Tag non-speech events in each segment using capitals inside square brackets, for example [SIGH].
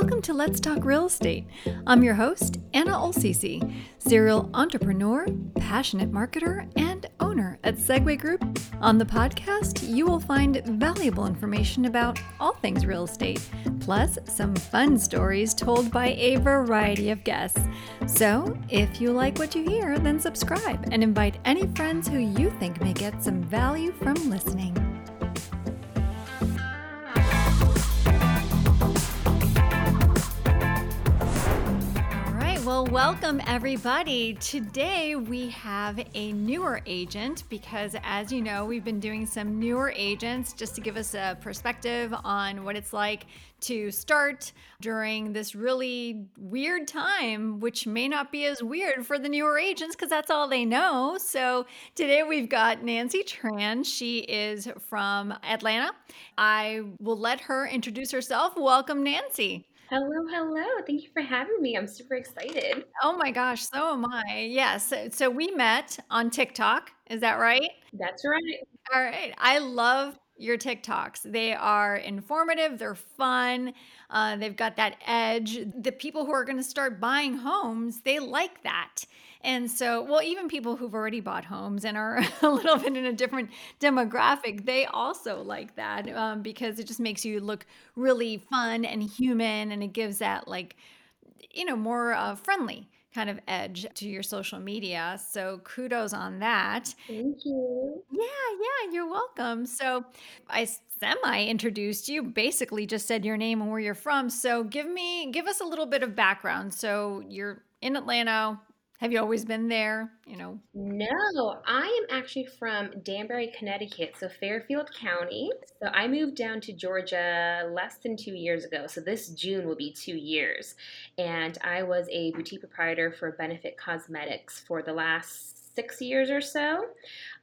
Welcome to Let's Talk Real Estate. I'm your host, Anna Olsisi, serial entrepreneur, passionate marketer, and owner at Segway Group. On the podcast, you will find valuable information about all things real estate, plus some fun stories told by a variety of guests. So, if you like what you hear, then subscribe and invite any friends who you think may get some value from listening. Well, welcome everybody. Today we have a newer agent because, as you know, we've been doing some newer agents just to give us a perspective on what it's like to start during this really weird time, which may not be as weird for the newer agents because that's all they know. So today we've got Nancy Tran. She is from Atlanta. I will let her introduce herself. Welcome, Nancy. Hello, hello. Thank you for having me. I'm super excited. Oh my gosh, so am I. Yes. So, so we met on TikTok. Is that right? That's right. All right. I love your TikToks. They are informative, they're fun, uh, they've got that edge. The people who are going to start buying homes, they like that. And so, well, even people who've already bought homes and are [LAUGHS] a little bit in a different demographic, they also like that um, because it just makes you look really fun and human and it gives that, like, you know, more uh, friendly kind of edge to your social media. So kudos on that. Thank you. Yeah, yeah, you're welcome. So I semi introduced you, basically just said your name and where you're from. So give me give us a little bit of background. So you're in Atlanta, have you always been there? You know? No, I am actually from Danbury, Connecticut, so Fairfield County. So I moved down to Georgia less than two years ago. So this June will be two years. And I was a boutique proprietor for Benefit Cosmetics for the last six years or so.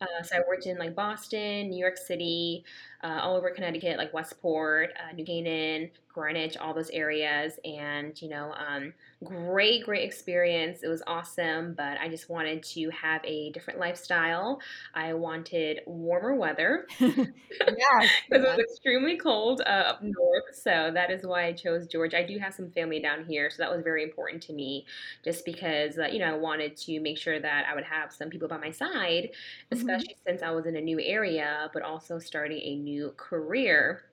Uh, so I worked in like Boston, New York City, uh, all over Connecticut, like Westport, uh, New Canaan, Greenwich, all those areas. And, you know, um, great, great experience. It was awesome, but I just wanted to have a different lifestyle. I wanted warmer weather. [LAUGHS] yeah. [LAUGHS] Because it was extremely cold uh, up north. So that is why I chose Georgia. I do have some family down here. So that was very important to me just because, uh, you know, I wanted to make sure that I would have some people by my side, mm-hmm. especially mm-hmm. since I was in a new area, but also starting a new career.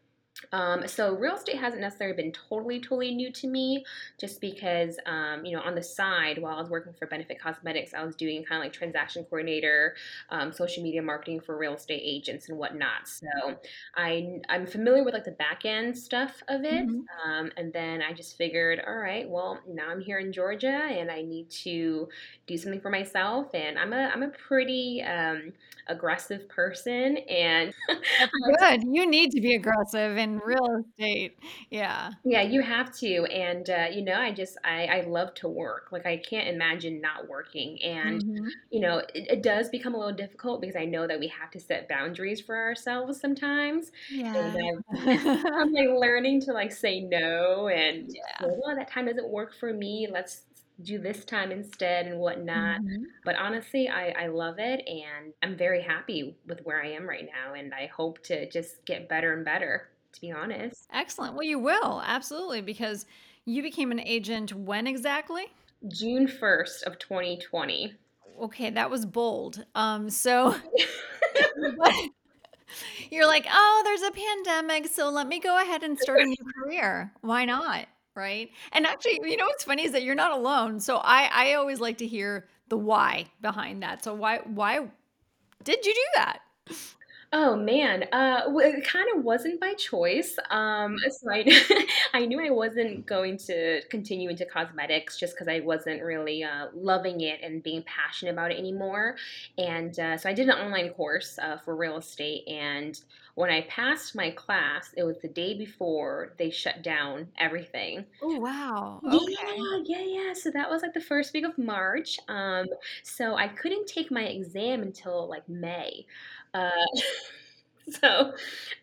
Um, so real estate hasn't necessarily been totally, totally new to me, just because um, you know on the side while I was working for Benefit Cosmetics, I was doing kind of like transaction coordinator, um, social media marketing for real estate agents and whatnot. So I I'm familiar with like the back end stuff of it, mm-hmm. Um, and then I just figured, all right, well now I'm here in Georgia and I need to do something for myself, and I'm a I'm a pretty um, aggressive person, and [LAUGHS] [LAUGHS] good. You need to be aggressive and real estate. Yeah. Yeah, you have to. And, uh, you know, I just, I, I love to work. Like, I can't imagine not working. And, mm-hmm. you know, it, it, does become a little difficult because I know that we have to set boundaries for ourselves sometimes. Yeah. And [LAUGHS] I'm, I'm [LAUGHS] like learning to like say no and, yeah. well, that time doesn't work for me. Let's do this time instead and whatnot. Mm-hmm. But honestly, I, I love it and I'm very happy with where I am right now. And I hope to just get better and better to be honest. Excellent. Well, you will, absolutely, because you became an agent when exactly? June 1st of 2020. Okay, that was bold. Um, so [LAUGHS] [LAUGHS] you're like, oh, there's a pandemic, so let me go ahead and start a new [LAUGHS] career. Why not? Right. And actually, you know what's funny is that you're not alone. So I, I always like to hear the why behind that. So why why did you do that? Oh man, uh, it kind of wasn't by choice. Um, so I, [LAUGHS] I knew I wasn't going to continue into cosmetics just because I wasn't really uh, loving it and being passionate about it anymore. And uh, so I did an online course uh, for real estate. And when I passed my class, it was the day before they shut down everything. Oh wow! Okay. Yeah, yeah, yeah. So that was like the first week of March. Um, so I couldn't take my exam until like May. Uh, [LAUGHS] So,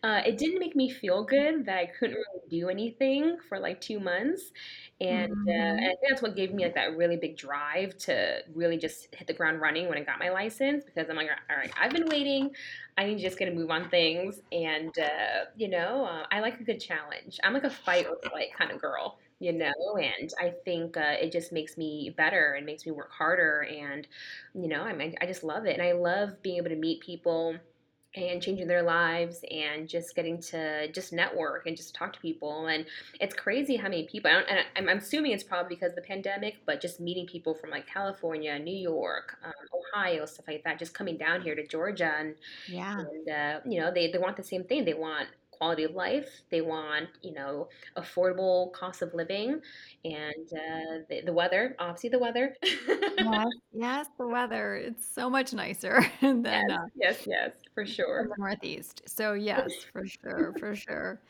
uh, it didn't make me feel good that I couldn't really do anything for, like, 2 months, and, uh, and I think that's what gave me, like, that really big drive to really just hit the ground running when I got my license because I'm like, "Alright, I've been waiting, I need to just get a move on things," and, uh, you know, uh, I like a good challenge. I'm like a fight or flight kinda girl, you know, and I think, uh, it just makes me better and makes me work harder, and, you know, I mean, I just love it, and I love being able to meet people and changing their lives and just getting to just network and just talk to people. And it's crazy how many people, I don't, and I'm, I'm assuming it's probably because of the pandemic, but just meeting people from like California, New York, um, Ohio, stuff like that, just coming down here to Georgia and, Yeah. and uh, you know, they, they want the same thing. They want quality of life. They want, you know, affordable cost of living and uh, the, the weather, obviously the weather. Yes, [LAUGHS] yes, the weather, it's so much nicer [LAUGHS] than, yes, uh yes, yes, for sure. the Northeast. So, [LAUGHS] yes, for sure, for sure.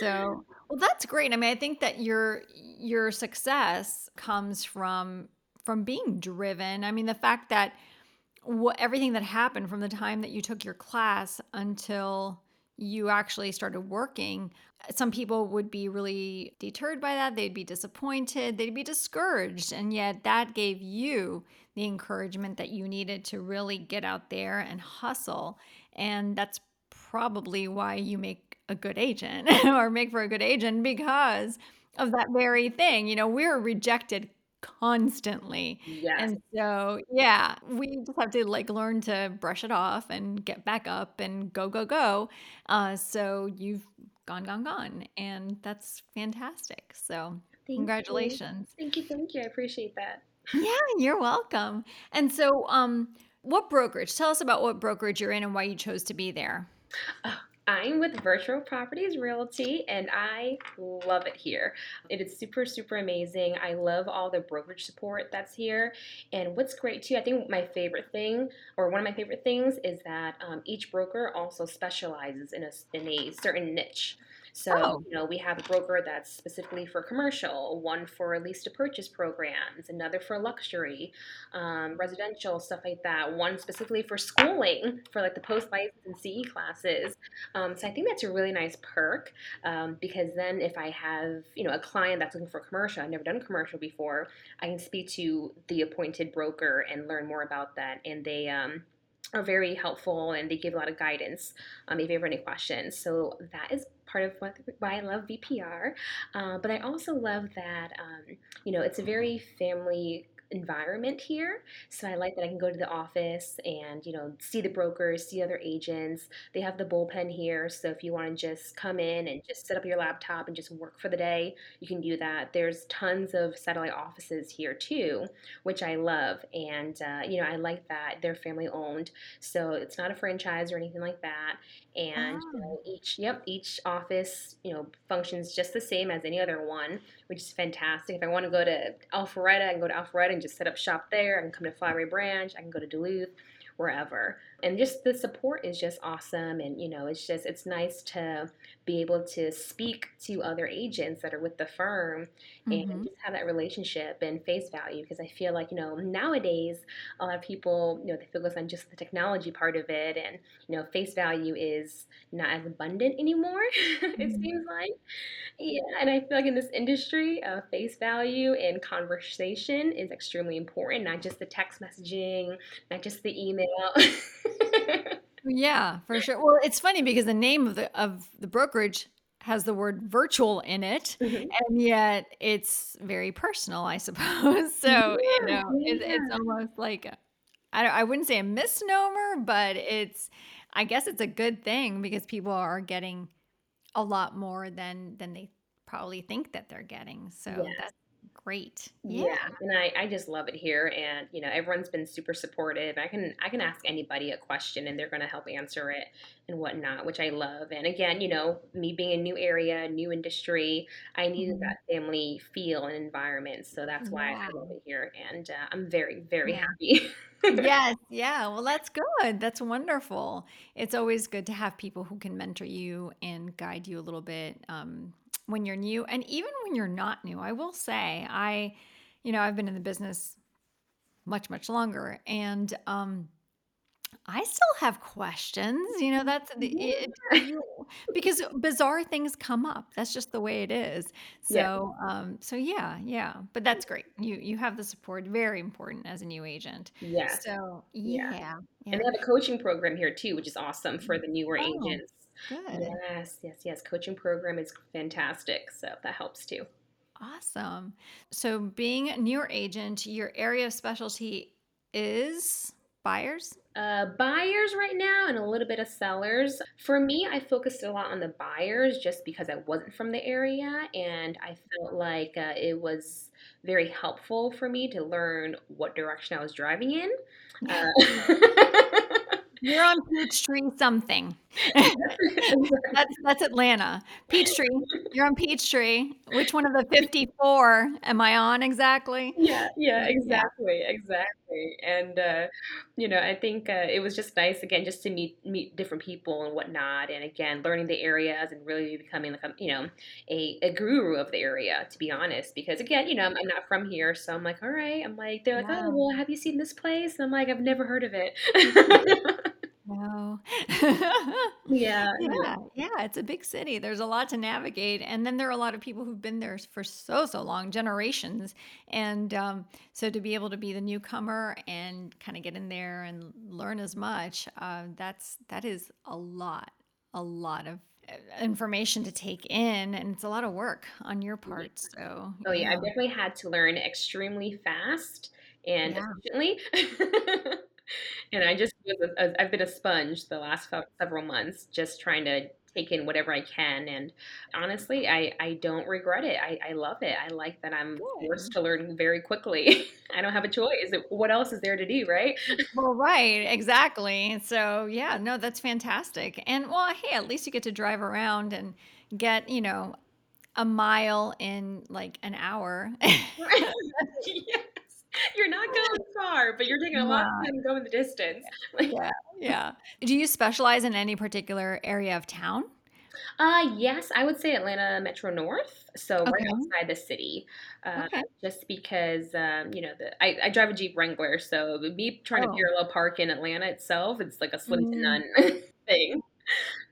So well, that's great. I mean, I think that your your success comes from from being driven. I mean, the fact that what everything that happened from the time that you took your class until you actually started working, some people would be really deterred by that. They'd be disappointed, they'd be discouraged. And yet, that gave you the encouragement that you needed to really get out there and hustle. And that's probably why you make a good agent [LAUGHS] or make for a good agent because of that very thing. You know, we're rejected constantly Yes. and so, yeah, we just have to, like, learn to brush it off and get back up and go, go, go. Uh, so you've gone, gone, gone, and that's fantastic. So, Thank you. congratulations. Thank you, thank you. I appreciate that. Yeah, you're welcome. And so, um, what brokerage? Tell us about what brokerage you're in and why you chose to be there. Oh, I'm with Virtual Properties Realty and I love it here. It is super, super amazing. I love all the brokerage support that's here. And what's great too, I think my favorite thing, or one of my favorite things, is that um, each broker also specializes in a, in a certain niche. So, Oh, you know, we have a broker that's specifically for commercial, one for lease to purchase programs, another for luxury, um, residential, stuff like that. One specifically for schooling, for like the post license and CE classes. Um, so I think that's a really nice perk um, because then if I have you know a client that's looking for commercial, I've never done commercial before, I can speak to the appointed broker and learn more about that, and they. Are very helpful and they give a lot of guidance um, if you have any questions. So that is part of what, why I love VPR. Uh, but I also love that um, you know it's a very family environment here. So I like that I can go to the office and, you know, see the brokers, see other agents. They have the bullpen here. So if you want to just come in and just set up your laptop and just work for the day, you can do that. There's tons of satellite offices here too, which I love. And, uh, you know, I like that they're family owned. So it's not a franchise or anything like that. And, you oh, know, each, yep, each office, you know, functions just the same as any other one which is fantastic. If I want to go to Alpharetta, I can go to Alpharetta and just set up shop there. I can come to Flowery Branch. I can go to Duluth, wherever. And just the support is just awesome. And, you know, it's just, it's nice to be able to speak to other agents that are with the firm and mhm. just have that relationship and face value. Because I feel like, you know, nowadays, a lot of people, you know, they focus on just the technology part of it. And, you know, face value is not as abundant anymore, [LAUGHS] it Mhm. seems like. Yeah, and I feel like in this industry, uh, face value and conversation is extremely important, not just the text messaging, not just the email. [LAUGHS] [LAUGHS] Yeah, for sure. Well, it's funny because the name of the of the brokerage has the word virtual in it, Mhm. and yet it's very personal, I suppose. [LAUGHS] So, you Yeah, know, it it's almost like a I don't I wouldn't say a misnomer, but it's I guess it's a good thing because people are getting a lot more than than they probably think that they're getting. So, Yes. that's great. Yeah. Yeah, and I I just love it here, and, you know, everyone's been super supportive. I can I can ask anybody a question, and they're gonna help answer it and whatnot, which I love, and again, you know, me being a new area, new industry, I needed Mhm. that family feel and environment, so that's why I love it here, and, uh, I'm very, very Yeah. happy. Yes, yeah, well, that's good, that's wonderful. It's always good to have people who can mentor you and guide you a little bit, um, when you're new and even when you're not new. I will say, I you know, I've been in the business much, much longer, and, um, I still have questions, you know, that's the it Yeah. because bizarre things come up, that's just the way it is. Yeah. So, um, so yeah, yeah, but that's great. You you have the support, very important as a new agent. Yeah. So, Yeah. yeah, And they have a coaching program here too, which is awesome for the newer Oh, agents. Good. Yes, yes, yes. Coaching program is fantastic, so that helps too. Awesome. So being a newer agent, your area of specialty is buyers? Uh, buyers right now and a little bit of sellers. For me, I focused a lot on the buyers just because I wasn't from the area, and I felt like uh, it was very helpful for me to learn what direction I was driving in. [LAUGHS] Uh, [LAUGHS] You're on Peachtree something. [LAUGHS] That's that's Atlanta. Peachtree. You're on Peachtree. Which one of the 54 am I on exactly? Yeah, yeah, Yeah. exactly, exactly, and, uh, you know, I think, uh, it was just nice, again, just to meet meet different people and whatnot, and again, learning the areas and really becoming like a you know, a a guru of the area, to be honest, because again, you know, I'm I'm not from here, so I'm like, "Alright," I'm like they're like, "Oh, well, have you seen this place?" And I'm like, "I've never heard of it." [LAUGHS] No. [LAUGHS] Yeah, yeah. Yeah, it's a big city. There's a lot to navigate, and then there are a lot of people who've been there for so, so long, generations, and, um, so to be able to be the newcomer and kinda get in there and learn as much, uh, that's that is a lot, a lot of, uh, information to take in, and it's a lot of work on your part, so Oh, yeah, yeah. I've definitely had to learn extremely fast and Yeah. efficiently. [LAUGHS] And I just was a a I've been a sponge the last several months, just trying to take in whatever I can, and honestly, I I don't regret it. I I love it. I like that I'm forced to learn very quickly. [LAUGHS] I don't have a choice. What else is there to do, right? Well, right, exactly. So, yeah, no, that's fantastic. And well, hey, at least you get to drive around and get, you know, a mile in like an hour. [LAUGHS] Right. You're not going [LAUGHS] far, but you're taking a lot of Right. time going the distance. [LAUGHS] Yeah, yeah. Do you specialize in any particular area of town? Uh, yes, I would say Atlanta Metro North, so right outside the city. Uh, Okay. just because, um, you know, the I I drive a Jeep Wrangler, so me trying to Oh. parallel park in Atlanta itself, it's like a slim to Mm. none [LAUGHS] thing.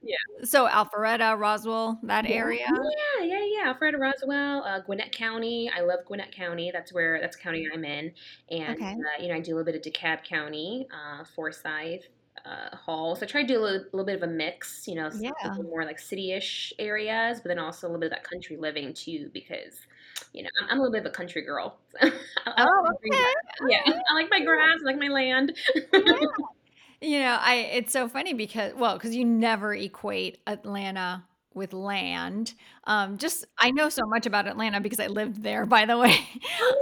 Yeah. So Alpharetta, Roswell, that Yeah. area? Yeah, yeah, yeah, Alpharetta, Roswell, uh, Gwinnett County. I love Gwinnett County. That's where that's the county I'm in. And, Okay. uh, you know, I do a little bit of DeKalb County, uh, Forsyth, uh, Hall. So I try to do a little, little bit of a mix, you know, Yeah. more like city-ish areas, but then also a little bit of that country living too, because, you know, I'm, I'm a little bit of a country girl. So [LAUGHS] I, I like Oh, okay. Yeah, I like my grass, I like my land. Yeah. [LAUGHS] You know, I it's so funny because well, because you never equate Atlanta with land. Um, just I know so much about Atlanta because I lived there, by the way. [LAUGHS]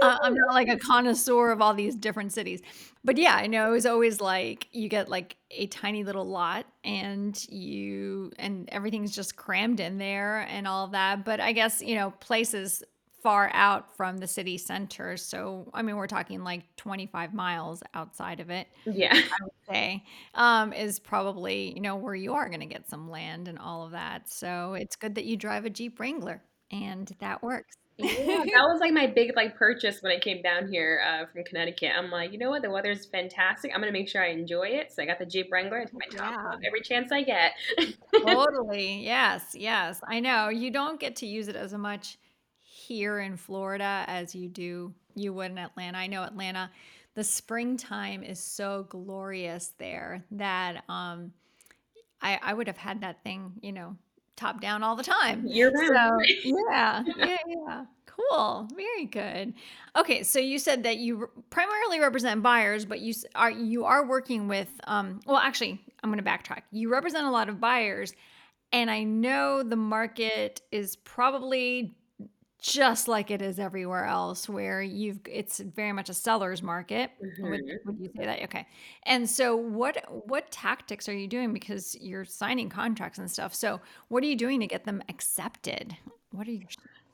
Uh, I'm not like a connoisseur of all these different cities. But yeah, I know it was always like you get like a tiny little lot and you and everything's just crammed in there and all of that. But I guess, you know, places far out from the city center. So, I mean, we're talking like 25 miles outside of it Yeah. I would say, um, is probably, you know, where you are gonna get some land and all of that. So it's good that you drive a Jeep Wrangler, and that works. Yeah, [LAUGHS] that was, like, my big, like, purchase when I came down here, uh, from Connecticut. I'm like, "You know what? The weather's fantastic. I'm gonna make sure I enjoy it." So I got the Jeep Wrangler, I took my top Yeah, off every chance I get. [LAUGHS] totally. Yes, yes. I know. You don't get to use it as much here in Florida as you do you would in Atlanta. I know Atlanta, the springtime is so glorious there that, um, I I would have had that thing, you know, top down all the time. Year-round. So, yeah, [LAUGHS] yeah, yeah. Cool, very good. Okay, so you said that you primarily represent buyers, but you are you are working with, um well, actually, I'm gonna backtrack. You represent a lot of buyers, and I know the market is probably just like it is everywhere else where you've it's very much a seller's market. Would Mhm. would you say that? Okay. And so what what tactics are you doing because you're signing contracts and stuff. So what are you doing to get them accepted? What are your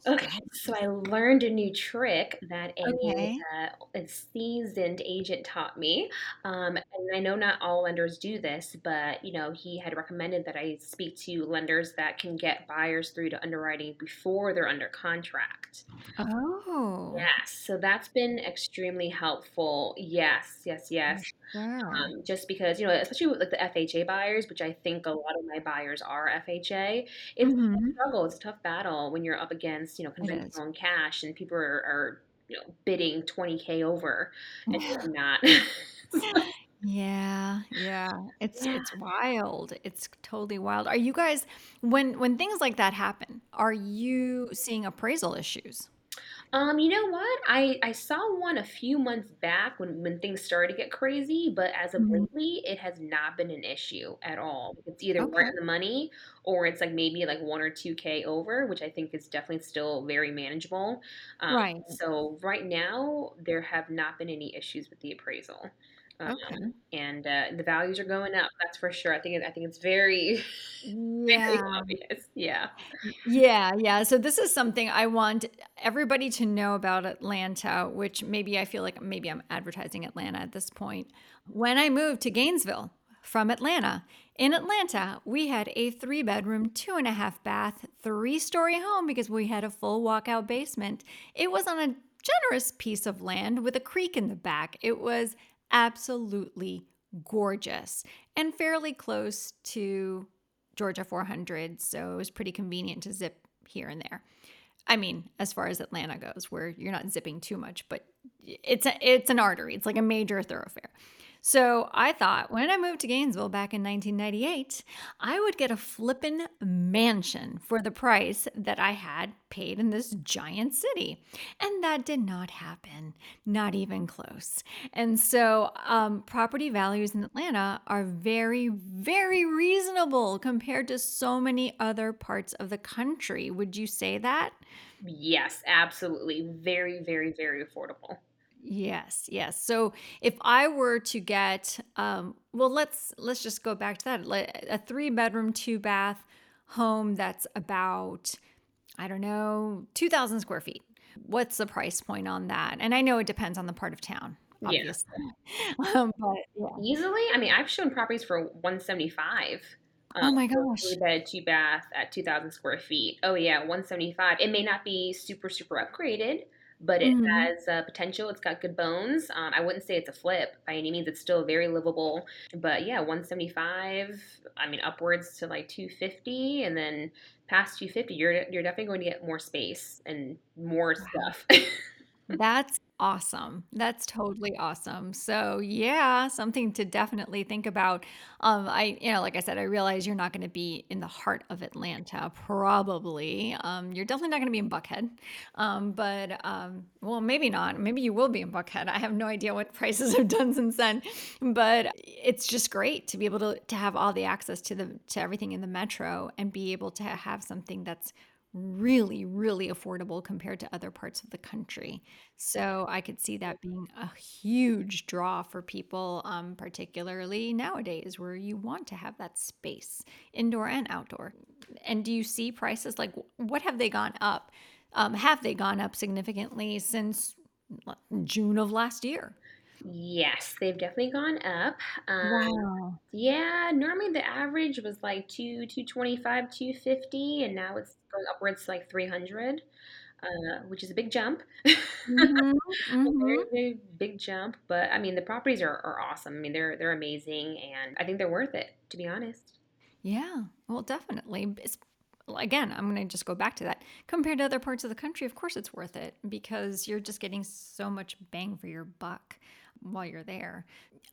Okay, so I learned a new trick that a, Okay. uh, a seasoned agent taught me. Um, and I know not all lenders do this, but you know, he had recommended that I speak to lenders that can get buyers through to underwriting before they're under contract. Oh. Yes, so that's been extremely helpful. Yes, yes, yes. Sure. Um, just because, you know, especially with like the FHA buyers, which I think a lot of my buyers are FHA, it's a Mhm. struggle. It's a tough battle when you're up against, you know, conventional and cash and people are, are you know, bidding 20K over [LAUGHS] and you're not. Yeah, yeah. It's Yeah. it's wild. It's totally wild. Are you guys when when things like that happen, are you seeing appraisal issues? Um, you know what? I I saw one a few months back when when things started to get crazy, but as of Mhm. lately, it has not been an issue at all. It's either right Okay. the money or it's like maybe like 1 or 2K over, which I think is definitely still very manageable. Um, Right. so right now, there have not been any issues with the appraisal. Um, Okay. and uh, the values are going up, that's for sure. I think I think it's very, [LAUGHS] very Yeah. obvious. Yeah. Yeah, yeah. So this is something I want everybody to know about Atlanta, which maybe I feel like maybe I'm advertising Atlanta at this point. When I moved to Gainesville from Atlanta, in Atlanta, we had a three bedroom, two and a half bath, three story home because we had a full walkout basement. It was on a generous piece of land with a creek in the back. It was absolutely gorgeous and fairly close to Georgia 400, so it was pretty convenient to zip here and there. I mean, as far as Atlanta goes, where you're not zipping too much, but it's a, it's an artery. It's like a major thoroughfare. So I thought when I moved to Gainesville back in 1998, I would get a flippin' mansion for the price that I had paid in this giant city. And that did not happen, not even close. And so um, property values in Atlanta are very, very reasonable compared to so many other parts of the country. Would you say that? Yes, absolutely. Very, very, very affordable. Yes, yes. So if I were to get, um, well, let's let's just go back to that. Like, A three bedroom, two bath home that's about, I don't know, two thousand square feet. What's the price point on that? And I know it depends on the part of town, Yeah. obviously. [LAUGHS] Um, but yeah. Easily, I mean, I've shown properties for 175, um, Oh my for a gosh. 3 bed, 2 bath at 2,000 square feet. Oh yeah, 175. It may not be super, super upgraded, but it Mhm. has uh, potential. It's got good bones. Um, I wouldn't say it's a flip by any means. It's still very livable. But yeah, 175. I mean, upwards to like 250, and then past 250, you're you're definitely going to get more space and more Wow. stuff. [LAUGHS] That's awesome. That's totally awesome. So, yeah, something to definitely think about. Um, I, you know, like I said, I realize you're not going to be in the heart of Atlanta, probably. Um, you're definitely not going to be in Buckhead. Um, but, um, well, maybe not. Maybe you will be in Buckhead. I have no idea what [LAUGHS] prices have done since then. But it's just great to be able to to have all the access to the to everything in the metro and be able to have something that's really, really affordable compared to other parts of the country. So I could see that being a huge draw for people, um, particularly nowadays where you want to have that space, indoor and outdoor. And do you see prices like what have they gone up? Um, have they gone up significantly since June of last year? Yes, they've definitely gone up. Um, Wow. yeah, normally the average was like two, 225, 250, and now it's going upwards to like 300, uh, which is a big jump. [LAUGHS] Mm-hmm. A very, Mhm. very big jump, but I mean the properties are, are awesome. I mean they're they're amazing, and I think they're worth it, to be honest. Yeah, well, definitely. It's, again, I'm going to just go back to that. Compared to other parts of the country, of course it's worth it because you're just getting so much bang for your buck while you're there.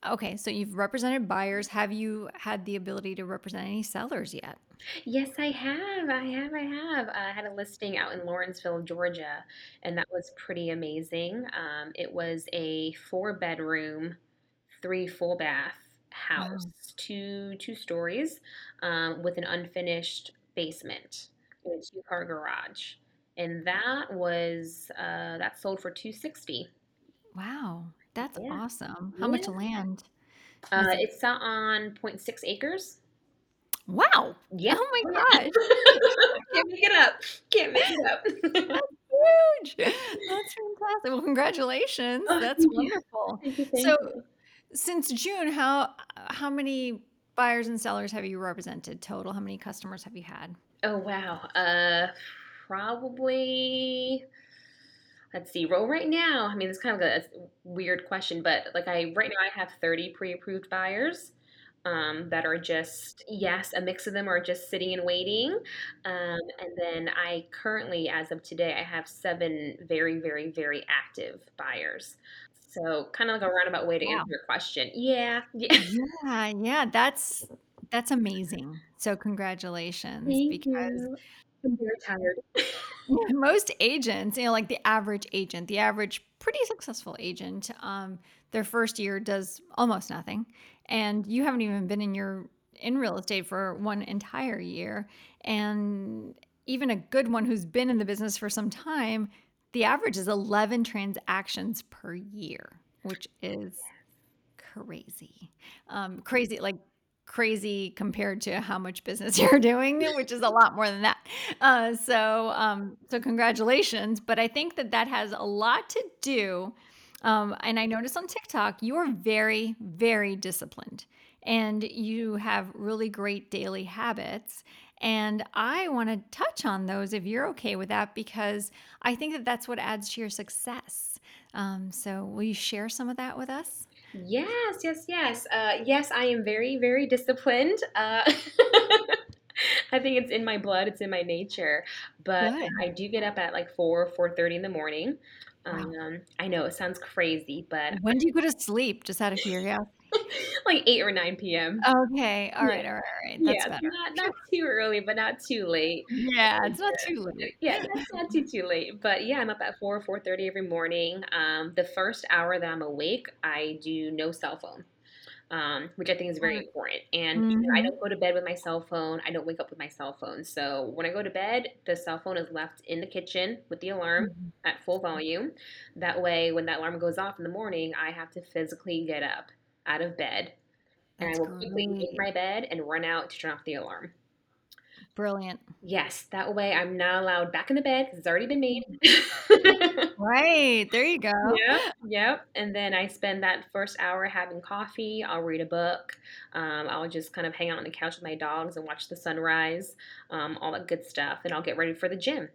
Okay, so you've represented buyers. Have you had the ability to represent any sellers yet? Yes, I have. I have. I have. I had a listing out in Lawrenceville, Georgia, and that was pretty amazing. Um, it was a four bedroom, three full bath house, Wow. two two stories, um, with an unfinished basement and a two car garage, and that was uh, that sold for two sixty. Wow, that's Yeah, awesome. How much land Uh, it? it's on point 0.6 acres. Wow. Yeah. Oh my [LAUGHS] gosh. Can't make it up. Can't make it up. That's [LAUGHS] huge. That's fantastic. Well, congratulations. oh, That's thank you. wonderful. Thank. So, you. Since June, how how many buyers and sellers have you represented total? How many customers have you had? Oh wow. Uh, probably Let's see. Well, right now, I mean, it's kind of a weird question, but like I right now I have 30 pre-approved buyers um, that are just yes, a mix of them are just sitting and waiting, um, and then I currently, as of today, I have seven very, very, very active buyers. So kind of like a roundabout way to answer your question. Yeah, yeah. Yeah, yeah, that's that's amazing. So congratulations Thank because you. I'm very tired. [LAUGHS] most agents, you know, like the average agent, the average pretty successful agent, um, their first year does almost nothing. And you haven't even been in your in real estate for one entire year. And even a good one who's been in the business for some time, the average is 11 transactions per year, which is crazy. Um, crazy, like crazy compared to how much business [LAUGHS] you're doing, which is a lot more than that. Uh, so, um, so congratulations. But I think that that has a lot to do. Um, and I noticed on TikTok, you are very, very disciplined and you have really great daily habits. And I want to touch on those if you're okay with that, because I think that that's what adds to your success. Um, so, will you share some of that with us? Yes, yes, yes. Uh, yes, I am very, very disciplined. Uh, [LAUGHS] I think it's in my blood, it's in my nature. But Good. I do get up at like 4, 4:30 in the morning. Um, I know it sounds crazy, but When do you go to sleep? Just out of curiosity. [LAUGHS] like 8 or 9 PM. Okay. All right, all right, all right. That's Yeah, better. not not too early, but not too late. Yeah, it's not too late. yeah, It's not too too late. But yeah, I'm up at 4, or 4:30 every morning. Um, the first hour that I'm awake, I do no cell phone. Um, which I think is very important. And you know, I don't go to bed with my cell phone. I don't wake up with my cell phone. So when I go to bed, the cell phone is left in the kitchen with the alarm Mhm. at full volume. That way, when that alarm goes off in the morning, I have to physically get up out of bed and I will quickly make great. my bed and run out to turn off the alarm. Brilliant. Yes, that way I'm not allowed back in the bed because it's already been made. [LAUGHS] Right. There you go. Yep, yep, and then I spend that first hour having coffee, I'll read a book, um, I'll just kind of hang out on the couch with my dogs and watch the sunrise, um, all that good stuff, and I'll get ready for the gym.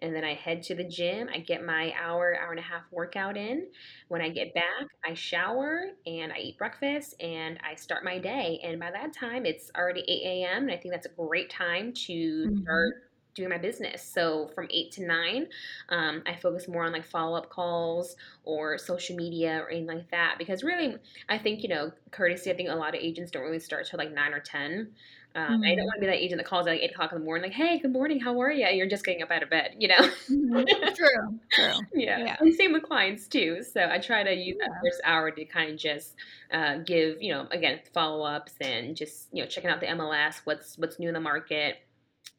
And then I head to the gym, I get my hour, hour and a half workout in. When I get back, I shower and I eat breakfast and I start my day. And by that time, it's already 8 a.m. And I think that's a great time to Mhm. start doing my business. So from 8 to 9, um, I focus more on like follow up calls or social media or anything like that. Because really, I think, you know, courtesy, I think a lot of agents don't really start till like 9 or 10. Um, I don't want to be that agent that calls at like 8 o'clock in the morning, like, hey, good morning, how are you? You're just getting up out of bed, you know? Mhm. True, true. [LAUGHS] yeah. Yeah. And same with clients too. So I try to use that first hour to kind of just uh, give, you know, again, follow ups and just, you know, checking out the MLS, what's what's new in the market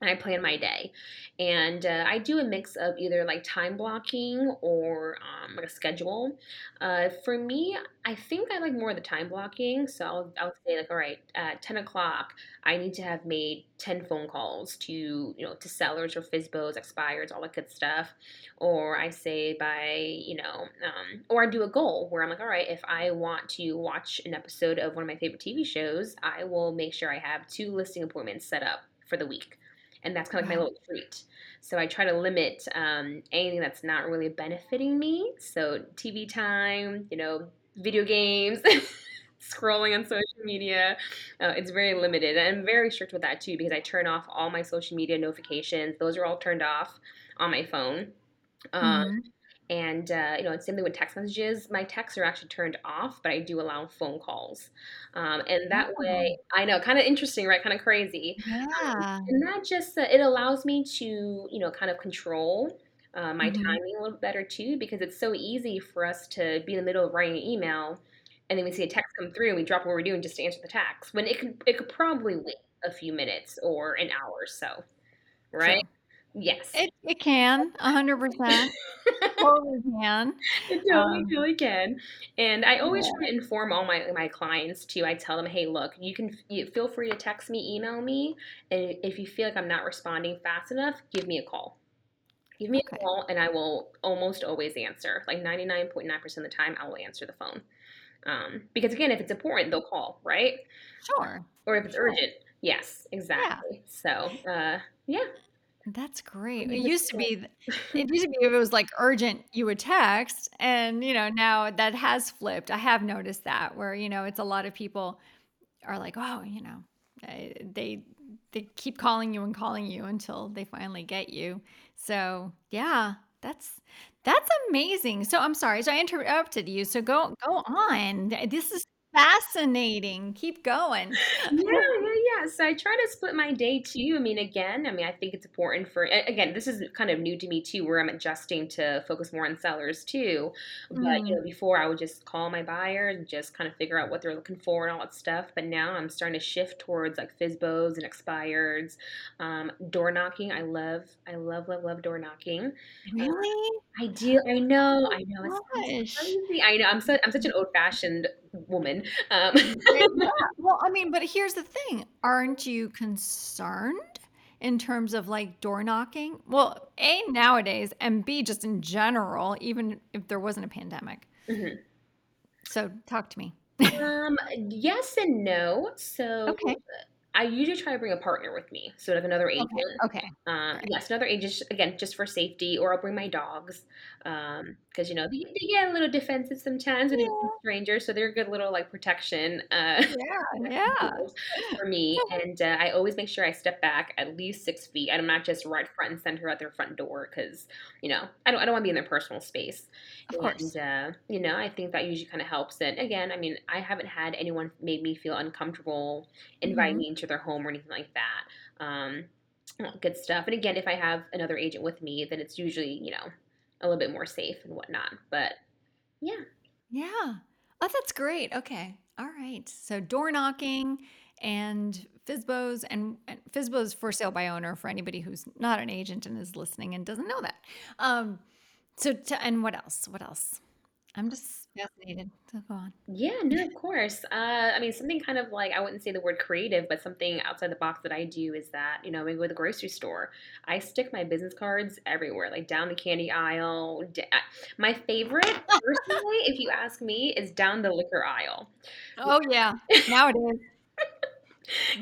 and I plan my day. And uh, I do a mix of either like time blocking or um, like a schedule. Uh, for me, I think I like more of the time blocking. So I'll, I'll say like, all right, at 10 o'clock, I need to have made 10 phone calls to, you know, to sellers or FSBOs, expires, all that good stuff. Or I say by, you know, um, or I do a goal where I'm like, all right, if I want to watch an episode of one of my favorite TV shows, I will make sure I have two listing appointments set up for the week and that's kind of like my little treat. So I try to limit um, anything that's not really benefiting me. So TV time, you know, video games, [LAUGHS] scrolling on social media, uh, it's very limited. And I'm very strict with that too because I turn off all my social media notifications. Those are all turned off on my phone. Um, Mhm. And uh, you know, it's same thing with text messages. My texts are actually turned off, but I do allow phone calls. Um, and that Oh, way, I know, kind of interesting, right? Kind of crazy. Um, yeah. and that just uh, it allows me to you know kind of control uh, my Mhm. timing a little better too because it's so easy for us to be in the middle of writing an email and then we see a text come through and we drop what we're doing just to answer the text when it could it could probably wait a few minutes or an hour or so, right? Yes. It it can, 100%. Totally [LAUGHS] can. It totally, Um, totally can. And I always yeah. try to inform all my my clients too. I tell them, "Hey, look, you can you feel free to text me, email me, and if you feel like I'm not responding fast enough, give me a call. Give me a call, and I will almost always answer. Like 99.9% of the time, I will answer the phone. Um, because again, if it's important, they'll call, right? Sure. Or if it's Sure. urgent, yes, Yeah. exactly. So, uh, yeah. That's great. It used to be it used to be if it was, like, urgent, you would text, and, you know, now that has flipped. I have noticed that where, you know, it's a lot of people are like, "Oh," you know, they they keep calling you and calling you until they finally get you. So, yeah, that's that's amazing. So, I'm sorry, so I interrupted you, so go go on. This is fascinating. Keep going. Yeah, yeah, yeah. So I try to split my day too. I mean, again, I mean, I think it's important for, again, this is kind of new to me too, where I'm adjusting to focus more on sellers too. But, you Mm. know, before I would just call my buyer and just kind of figure out what they're looking for and all that stuff. But now I'm starting to shift towards like FSBOs and expireds, um, door knocking. I love, I love, love, love door knocking. Uh, Really? I do. I know. I know. It my gosh. crazy. I know. I'm so, I'm such an old fashioned woman. Um, yeah. [LAUGHS] Well, I mean, but here's the thing. Aren't you concerned in terms of like door knocking? Well, A, nowadays, and B, just in general, even if there wasn't a pandemic. mhm. So talk to me. Um, yes and no. So Okay. I usually try to bring a partner with me, so like another agent. Okay. All Um, right. yes, another agent, again, just for safety, or I'll bring my dogs, um, because you know they, they get a little defensive sometimes when it's Yeah. strangers, so they're a good little like protection uh, Yeah. [LAUGHS] Yeah. for me. And uh, I always make sure I step back at least six feet, and I'm not just right front and center at their front door, because you know I don't I don't want to be in their personal space. Of And course. uh, you know I think that usually kind of helps. And again, I mean, I haven't had anyone make me feel uncomfortable inviting hmm me into their home or anything like that. Um, good stuff. And again, if I have another agent with me, then it's usually, you know, a little bit more safe and whatnot. But yeah. Yeah. Oh, that's great. Okay. All right. So door knocking and FSBOs and, and FSBOs for sale by owner for anybody who's not an agent and is listening and doesn't know that. Um, so to, and what else? What else? I'm just fascinated. So go on. Yeah, no, of course. Uh, I mean, something kind of like, I wouldn't say the word creative, but something outside the box that I do is that, you know, when we go to the grocery store, I stick my business cards everywhere, like down the candy aisle. uh, My favorite, personally, if you ask me, is down the liquor aisle. Oh yeah. Now it is.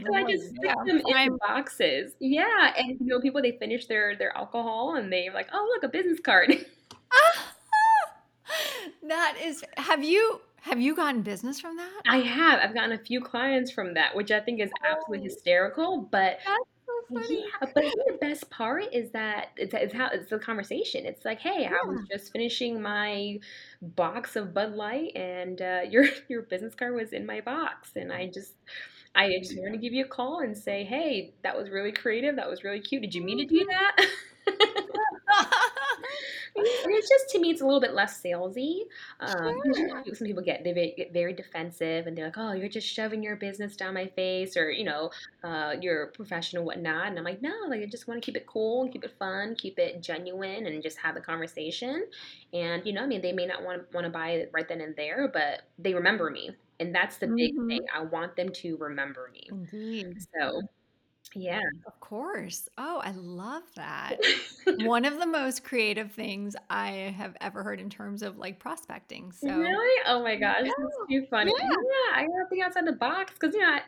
So I just stick yeah. them in boxes. Yeah, and you know, people they finish their their alcohol and they're like, "Oh, look, a business card." [LAUGHS] that is. Have you have you gotten business from that? I have. I've gotten a few clients from that, which I think is absolutely Oh, hysterical. But so yeah, but the best part is that it's, it's how it's the conversation. It's like, "Hey, I was just finishing my box of Bud Light, and uh, [LAUGHS] your your business card was in my box, and I just." I just want to give you a call and say, hey, that was really creative. That was really cute. Did you mean to do that? [LAUGHS] [LAUGHS] And it's just to me, it's a little bit less salesy. Um, Sure. some people get they get very defensive, and they're like, "Oh, you're just shoving your business down my face," or you know, uh, "You're professional, whatnot." And I'm like, "No, like I just want to keep it cool and keep it fun, keep it genuine, and just have the conversation." And you know, I mean, they may not want want to buy it right then and there, but they remember me, and that's the big Mhm. thing. I want them to remember me. Indeed. So yeah, Of course. Oh, I love that. [LAUGHS] One of the most creative things I have ever heard in terms of like prospecting. So, Really? Oh my gosh, yeah, that's too funny. yeah. Yeah, I gotta think outside the box because you know, I,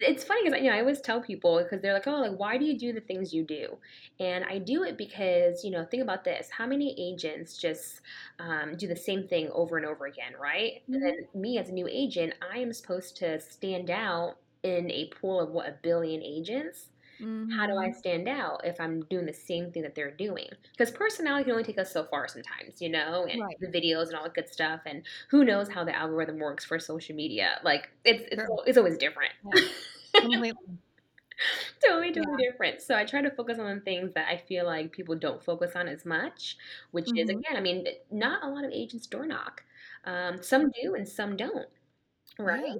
it's funny because you know I always tell people because they're like, oh, like why do you do the things you do? And I do it because you know, think about this: how many agents just um, do the same thing over and over again, right? And Mhm, then me as a new agent, I am supposed to stand out in a pool of what a billion agents how do I mhm. stand out if I'm doing the same thing that they're doing? Because personality can only take us so far sometimes, you know, and Right. the videos and all that good stuff. And who knows how the algorithm works for social media? Like it's it's al- it's always different. Yeah. Completely. [LAUGHS] totally, Yeah. totally different. So I try to focus on the things that I feel like people don't focus on as much, which is hmm again, I mean, not a lot of agents door knock. Um, some do and some don't, right?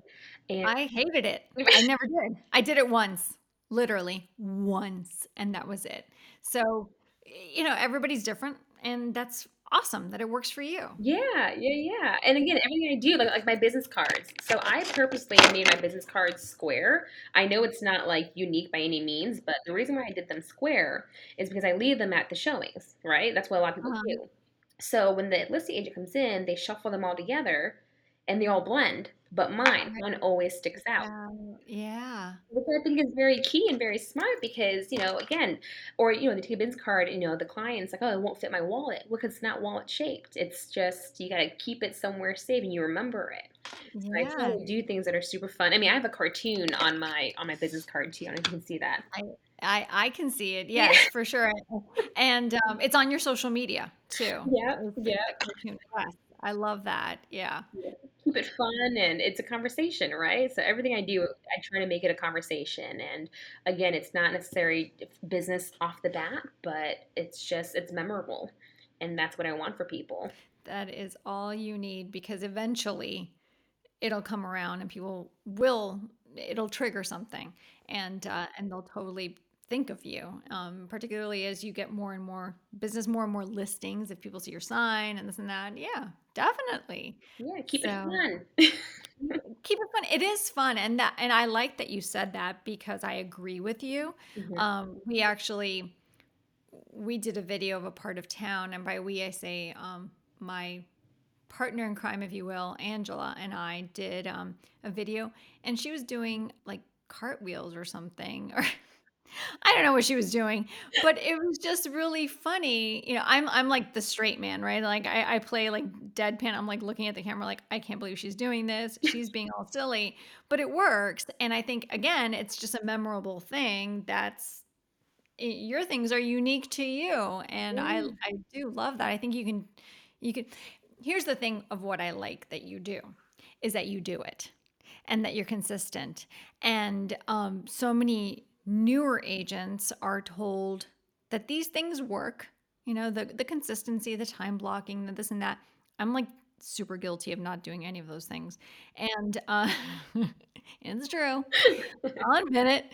And I hated it. [LAUGHS] I never did. I did it once, literally once, and that was it. So, you know, everybody's different, and that's awesome that it works for you. Yeah, yeah, yeah. And again, everything I do, like like my business cards. So I purposely made my business cards square. I know it's not like unique by any means, but the reason why I did them square is because I leave them at the showings, right? That's what a lot of people Uh-huh. do. So when the listing agent comes in, they shuffle them all together and they all blend. But mine, One always sticks out. Um, yeah. Which I think is very key and very smart because, you know, again, or, you know, a business card you know, the client's like, "Oh, it won't fit my wallet." Well, it's not wallet shaped. It's just you gotta keep it somewhere safe and you remember it. So I try Yeah. to do things that are super fun. I mean, I have a cartoon on my on my business card too. I don't know if you can see that. I I I can see it, Yeah. yes, for sure, and, um, it's on your social media too. [LAUGHS] Yeah. With the yep. cartoon, yes, I love that, yeah. Yeah, keep it fun and it's a conversation, right? So everything I do, I try to make it a conversation, and again, it's not necessary business off the bat, but it's just it's memorable, and that's what I want for people. That is all you need because eventually it'll come around and people will it'll trigger something and, uh, and they'll totally think of you, um, particularly as you get more and more business, more and more listings, if people see your sign and this and that, yeah, definitely. Yeah, keep it fun. [LAUGHS] Keep it fun. It is fun, and that and I like that you said that because I agree with you. Mhm. Um, we actually we did a video of a part of town, and by we I say um, my partner in crime, if you will, Angela, and I did um, a video, and she was doing like cartwheels or something, [LAUGHS] or I don't know what she was doing, but it was just really funny. You know, I'm I'm like the straight man, right? Like I, I play like deadpan. I'm like looking at the camera, like I can't believe she's doing this. [LAUGHS] She's being all silly, but it works. And I think again, it's just a memorable thing. That's your things are unique to you, and I I do love that. I think you can you can. Here's the thing of what I like that you do is that you do it and that you're consistent. And um, so many newer agents are told that these things work, you know, the, the consistency, the time blocking, the this and that. I'm like super guilty of not doing any of those things. And uh, [LAUGHS] it's true. I'll admit it.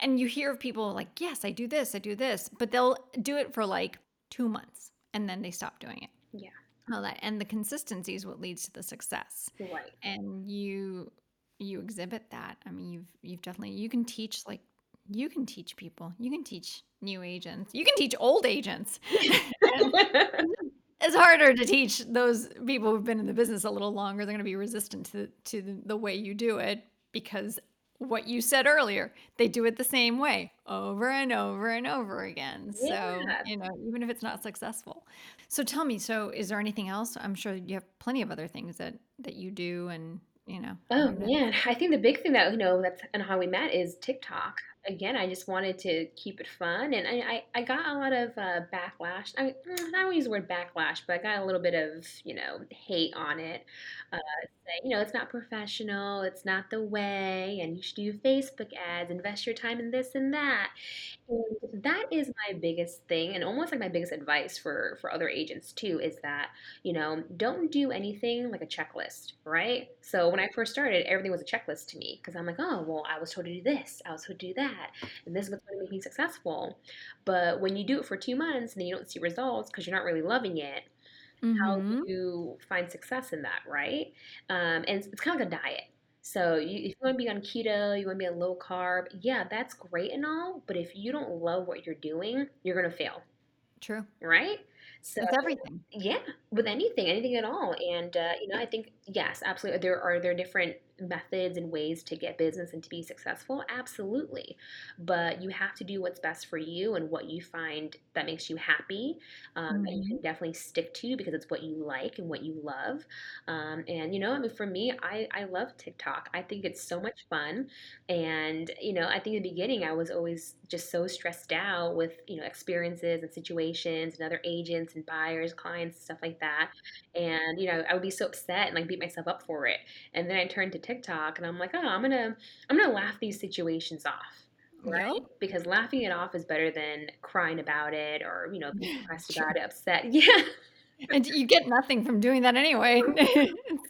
And you hear of people like, yes, I do this, I do this, but they'll do it for like two months and then they stop doing it. Yeah, All that. And the consistency is what leads to the success right. and you you exhibit that i mean you've you've definitely you can teach like you can teach people. You can teach new agents. You can teach old agents. [LAUGHS] It's harder to teach those people who've been in the business a little longer. They're going to be resistant to to the, the way you do it because what you said earlier they do it the same way over and over and over again. So you know even if it's not successful. So tell me so is there anything else? I'm sure you have plenty of other things that that you do and you know Oh man, I think the big thing that you know that's and how we met is TikTok. Again, I just wanted to keep it fun, and I I, I got a lot of uh, backlash. I, mm, I don't use the word backlash, but I got a little bit of you know hate on it. Uh, you know, it's not professional, it's not the way, and you should do Facebook ads, invest your time in this and that. And that is my biggest thing, and almost like my biggest advice for for other agents too, is that you know, don't do anything like a checklist, right? So when I first started, everything was a checklist to me because I'm like, oh, well, I was told to do this, I was told to do that, and this is what's going to make me successful. But when you do it for two months and then you don't see results because you're not really loving it, how do mm-hmm you find success in that, right? Um, and it's, it's kind of like a diet. So you, if you want to be on keto, you want to be on low carb, yeah, that's great and all. But if you don't love what you're doing, you're gonna fail, true right? So with everything yeah, with anything, anything at all. And uh, you know, I think yes, absolutely. There are there different methods and ways to get business and to be successful? Absolutely. But you have to do what's best for you and what you find that makes you happy, um, that you mm-hmm can definitely stick to because it's what you like and what you love. Um, and you know, I mean, for me, I I love TikTok. I think it's so much fun. And you know, I think in the beginning, I was always just so stressed out with you know experiences and situations and other agents and buyers, clients, stuff like that. And you know, I would be so upset and like beat myself up for it. And then I turned to TikTok and I'm like, oh, I'm gonna I'm gonna laugh these situations off. Right? Because laughing it off is better than crying about it or, you know, being [LAUGHS] depressed about it, upset. [LAUGHS] Yeah. And you get nothing from doing that anyway [LAUGHS]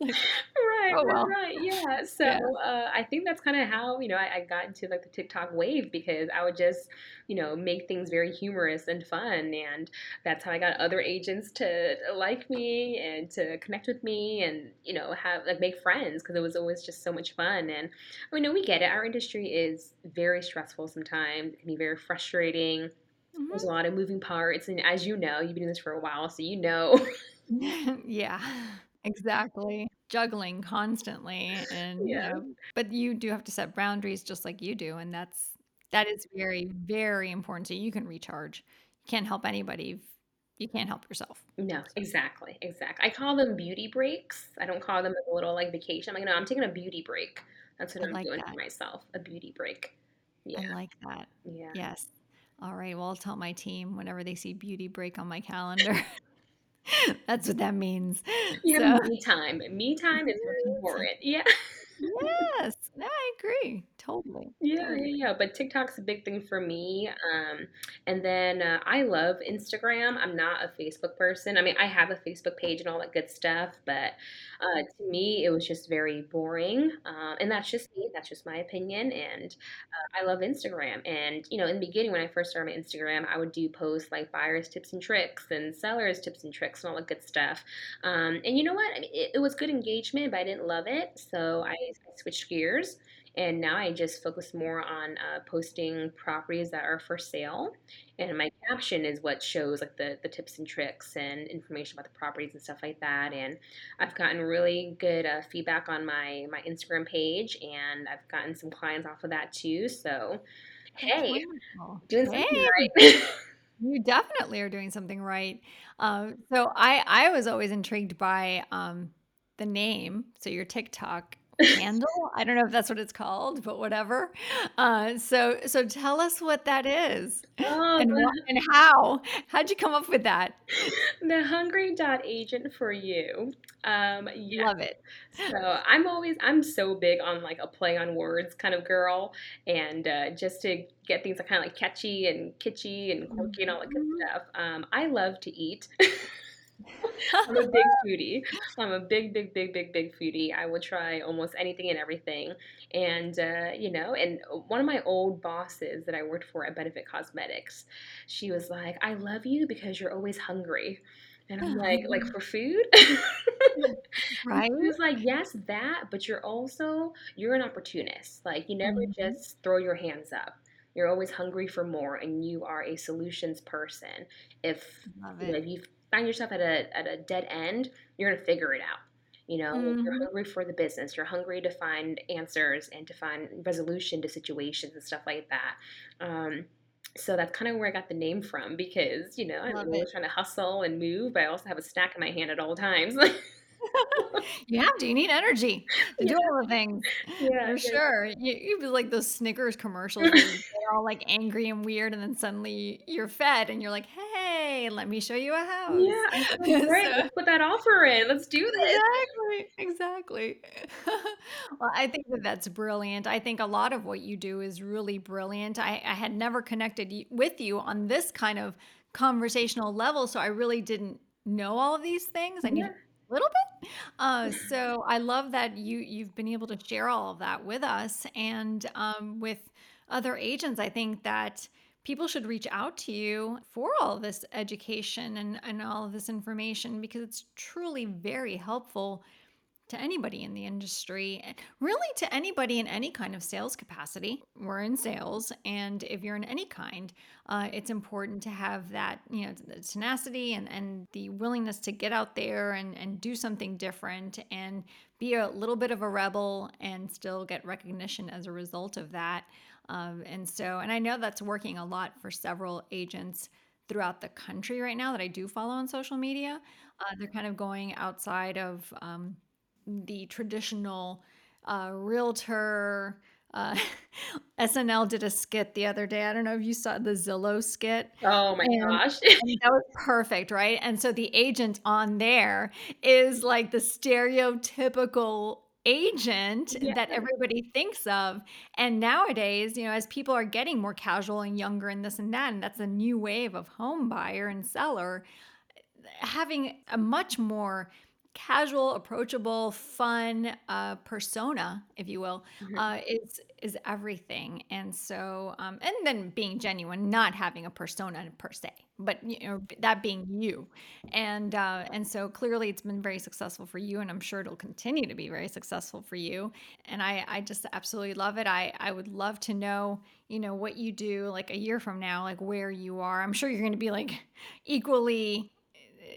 like Right, oh right, well right. Yeah. So yeah uh, I think that's kind of how you know I, I got into like the TikTok wave because I would just you know make things very humorous and fun, and that's how I got other agents to like me and to connect with me and you know have like make friends because it was always just so much fun. And I mean, we get it. Our industry is very stressful sometimes. It can be very frustrating. There's a hmm lot of moving parts, and as you know, you've been doing this for a while, so you know [LAUGHS] yeah exactly juggling constantly [LAUGHS] and, you Yeah. know but you do have to set boundaries just like you do, and that's that is very, very important so you can recharge. You can't help anybody you can't help yourself. No, exactly, exactly. I call them beauty breaks. I don't call them a little like vacation. I'm like, no, I'm taking a beauty break. That's what I I'm like doing for myself, a beauty break. I like that. yeah. Yes. Alright, well, I'll tell my team whenever they see beauty break on my calendar. [LAUGHS] That's what that means. Have So me time. Me time is what's [LAUGHS] important. Yeah. Yes. No, I agree. Totally, Yeah, yeah, yeah, but TikTok's a big thing for me, um, and then, uh, I love Instagram, I'm not a Facebook person, I mean, I have a Facebook page and all that good stuff, but, uh, to me, it was just very boring, uh, and that's just me, that's just my opinion, and, uh, I love Instagram, and, you know, in the beginning, when I first started my Instagram, I would do posts like buyers tips and tricks and sellers tips and tricks and all that good stuff, um, and you know what? I mean, it it was good engagement, but I didn't love it, so I I switched gears and now I just focus more on uh, posting properties that are for sale. And my caption is what shows like the, the tips and tricks and information about the properties and stuff like that. And I've gotten really good uh, feedback on my, my Instagram page, and I've gotten some clients off of that too. So, hey, doing something Hey, right. you definitely are doing something right. Um, so I I was always intrigued by, um, the name, so your TikTok handle? I don't know if that's what it's called, but whatever. Uh, so so tell us what that is oh, and what and how. How'd you come up with that? the hungry dot agent for you. Um, yeah, Love it. So I'm always I'm so big on like a play on words kind of girl, and uh, just to get things kind of like catchy and kitschy and quirky and all that good Mhm. stuff. Um, I love to eat. [LAUGHS] I'm a big foodie. I'm a big, big, big, big, big foodie. I will try almost anything and everything. And, uh, you know, and one of my old bosses that I worked for at Benefit Cosmetics, she was like, I love you because you're always hungry. And I'm like, like for food? [LAUGHS] Right? she was like, yes, that, but you're also, you're an opportunist. Like you never Mhm. just throw your hands up. You're always hungry for more and you are a solutions person. If Love you know, it. Find yourself at a at a dead end, you're gonna figure it out. You know, you're Mhm. hungry for the business. You're hungry to find answers and to find resolution to situations and stuff like that. Um, so that's kind of where I got the name from because, you know, I'm always trying to hustle and move, but I also have a snack in my hand at all times. [LAUGHS] You have to, you need energy to Yeah, do all the things, yeah, for yeah. sure. You you'd be like those Snickers commercials they're all, like, angry and weird, and then suddenly you're fed, and you're like, "Hey, let me show you a house." Yeah, [LAUGHS] [LAUGHS] great. So Let's put that offer in. Let's do this. Exactly, exactly. [LAUGHS] Well, I think that that's brilliant. I think a lot of what you do is really brilliant. I I had never connected with you on this kind of conversational level, so I really didn't know all of these things. I knew Yeah. A little bit. Uh, so I love that you you've been able to share all of that with us and, um, with other agents. I think that people should reach out to you for all of this education and, and all of this information because it's truly very helpful to anybody in the industry, really to anybody in any kind of sales capacity. We're in sales, and if you're in any kind, uh, it's important to have that, you know, the tenacity and, and the willingness to get out there and, and do something different and be a little bit of a rebel and still get recognition as a result of that. Um, and so, and I know that's working a lot for several agents throughout the country right now that I do follow on social media. Uh, they're kind of going outside of um, the traditional uh, realtor. Uh, [LAUGHS] SNL did a skit the other day. I don't know if you saw the Zillow skit, Oh my and gosh. and [LAUGHS] that was perfect, right? And so the agent on there is like the stereotypical agent Yeah. that everybody thinks of. And nowadays, you know, as people are getting more casual and younger and this and that, and that's a new wave of home buyer and seller, having a much more casual, approachable, fun uh, persona, if you will, Mhm. uh, is is everything. And so, um, and then being genuine, not having a persona per se, but you know that being you. And uh, and so clearly, it's been very successful for you, and I'm sure it'll continue to be very successful for you. And I I just absolutely love it. I I would love to know, you know, what you do like a year from now, like where you are. I'm sure you're going to be like [LAUGHS] equally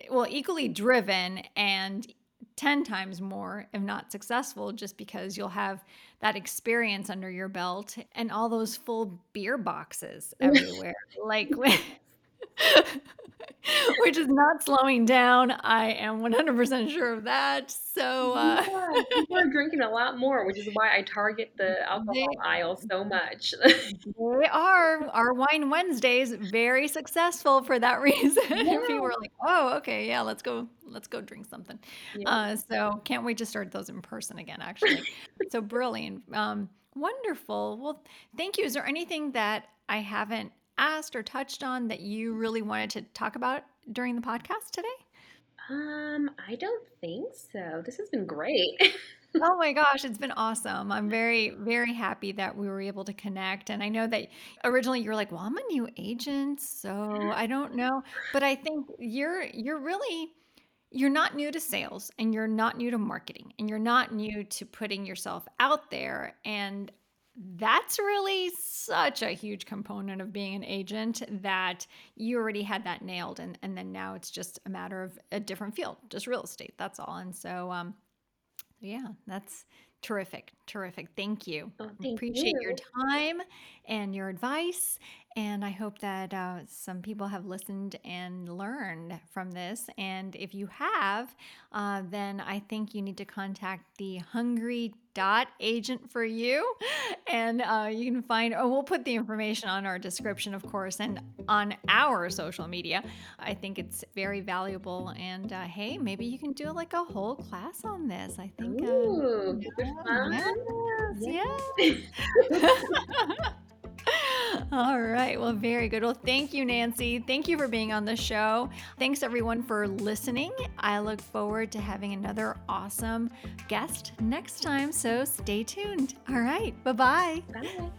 well, equally driven and 10 times more, if not successful, just because you'll have that experience under your belt and all those full beer boxes [LAUGHS] everywhere. like, [LAUGHS] [LAUGHS] [LAUGHS] which is not slowing down. I am 100% sure of that. So, uh, Yeah, people are drinking a lot more, which is why I target the [LAUGHS] they alcohol aisle so much. they are [LAUGHS] our Wine Wednesdays very successful for that reason. People Yeah. are like, "Oh, okay, yeah, let's go let's go drink something." Yeah. Uh, so can't wait to start those in person again, actually. So brilliant. Um, wonderful. Well, thank you. Is there anything that I haven't asked or touched on that you really wanted to talk about during the podcast today? Um, I don't think so. This has been great. Oh [LAUGHS] my gosh, it's been awesome. I'm very, very happy that we were able to connect. And I know that originally you're like, well, I'm a new agent, so [LAUGHS] I don't know. But I think you're you're really you're not new to sales and you're not new to marketing and you're not new to putting yourself out there. And that's really such a huge component of being an agent that you already had that nailed and, and then now it's just a matter of a different field, just real estate. That's all. And so um yeah, that's terrific. Terrific. Thank you. Oh, thank Appreciate your time and your advice. And I hope that uh, some people have listened and learned from this. And if you have, uh, then I think you need to contact the Hungry Dot agent for you. And uh, you can find, oh, we'll put the information on our description, of course, and on our social media. I think it's very valuable. And uh, hey, maybe you can do like a whole class on this. I think, uh, Ooh, yeah, yes, yes. [LAUGHS] [LAUGHS] [LAUGHS] All right. Well, very good. Well, thank you, Nancy. Thank you for being on the show. Thanks, everyone, for listening. I look forward to having another awesome guest next time. So stay tuned. All right. Bye bye. Bye.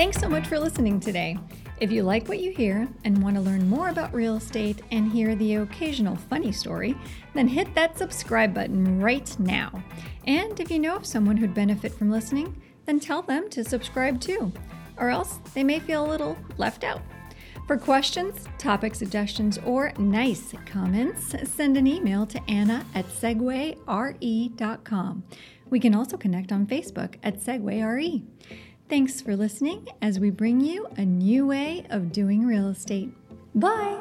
Thanks so much for listening today. If you like what you hear and want to learn more about real estate and hear the occasional funny story, then hit that subscribe button right now. And if you know of someone who'd benefit from listening, then tell them to subscribe too, or else they may feel a little left out. For questions, topic suggestions, or nice comments, send an email to Anna at segwayre.com. We can also connect on Facebook at SegwayRE. Thanks for listening as we bring you a new way of doing real estate. Bye!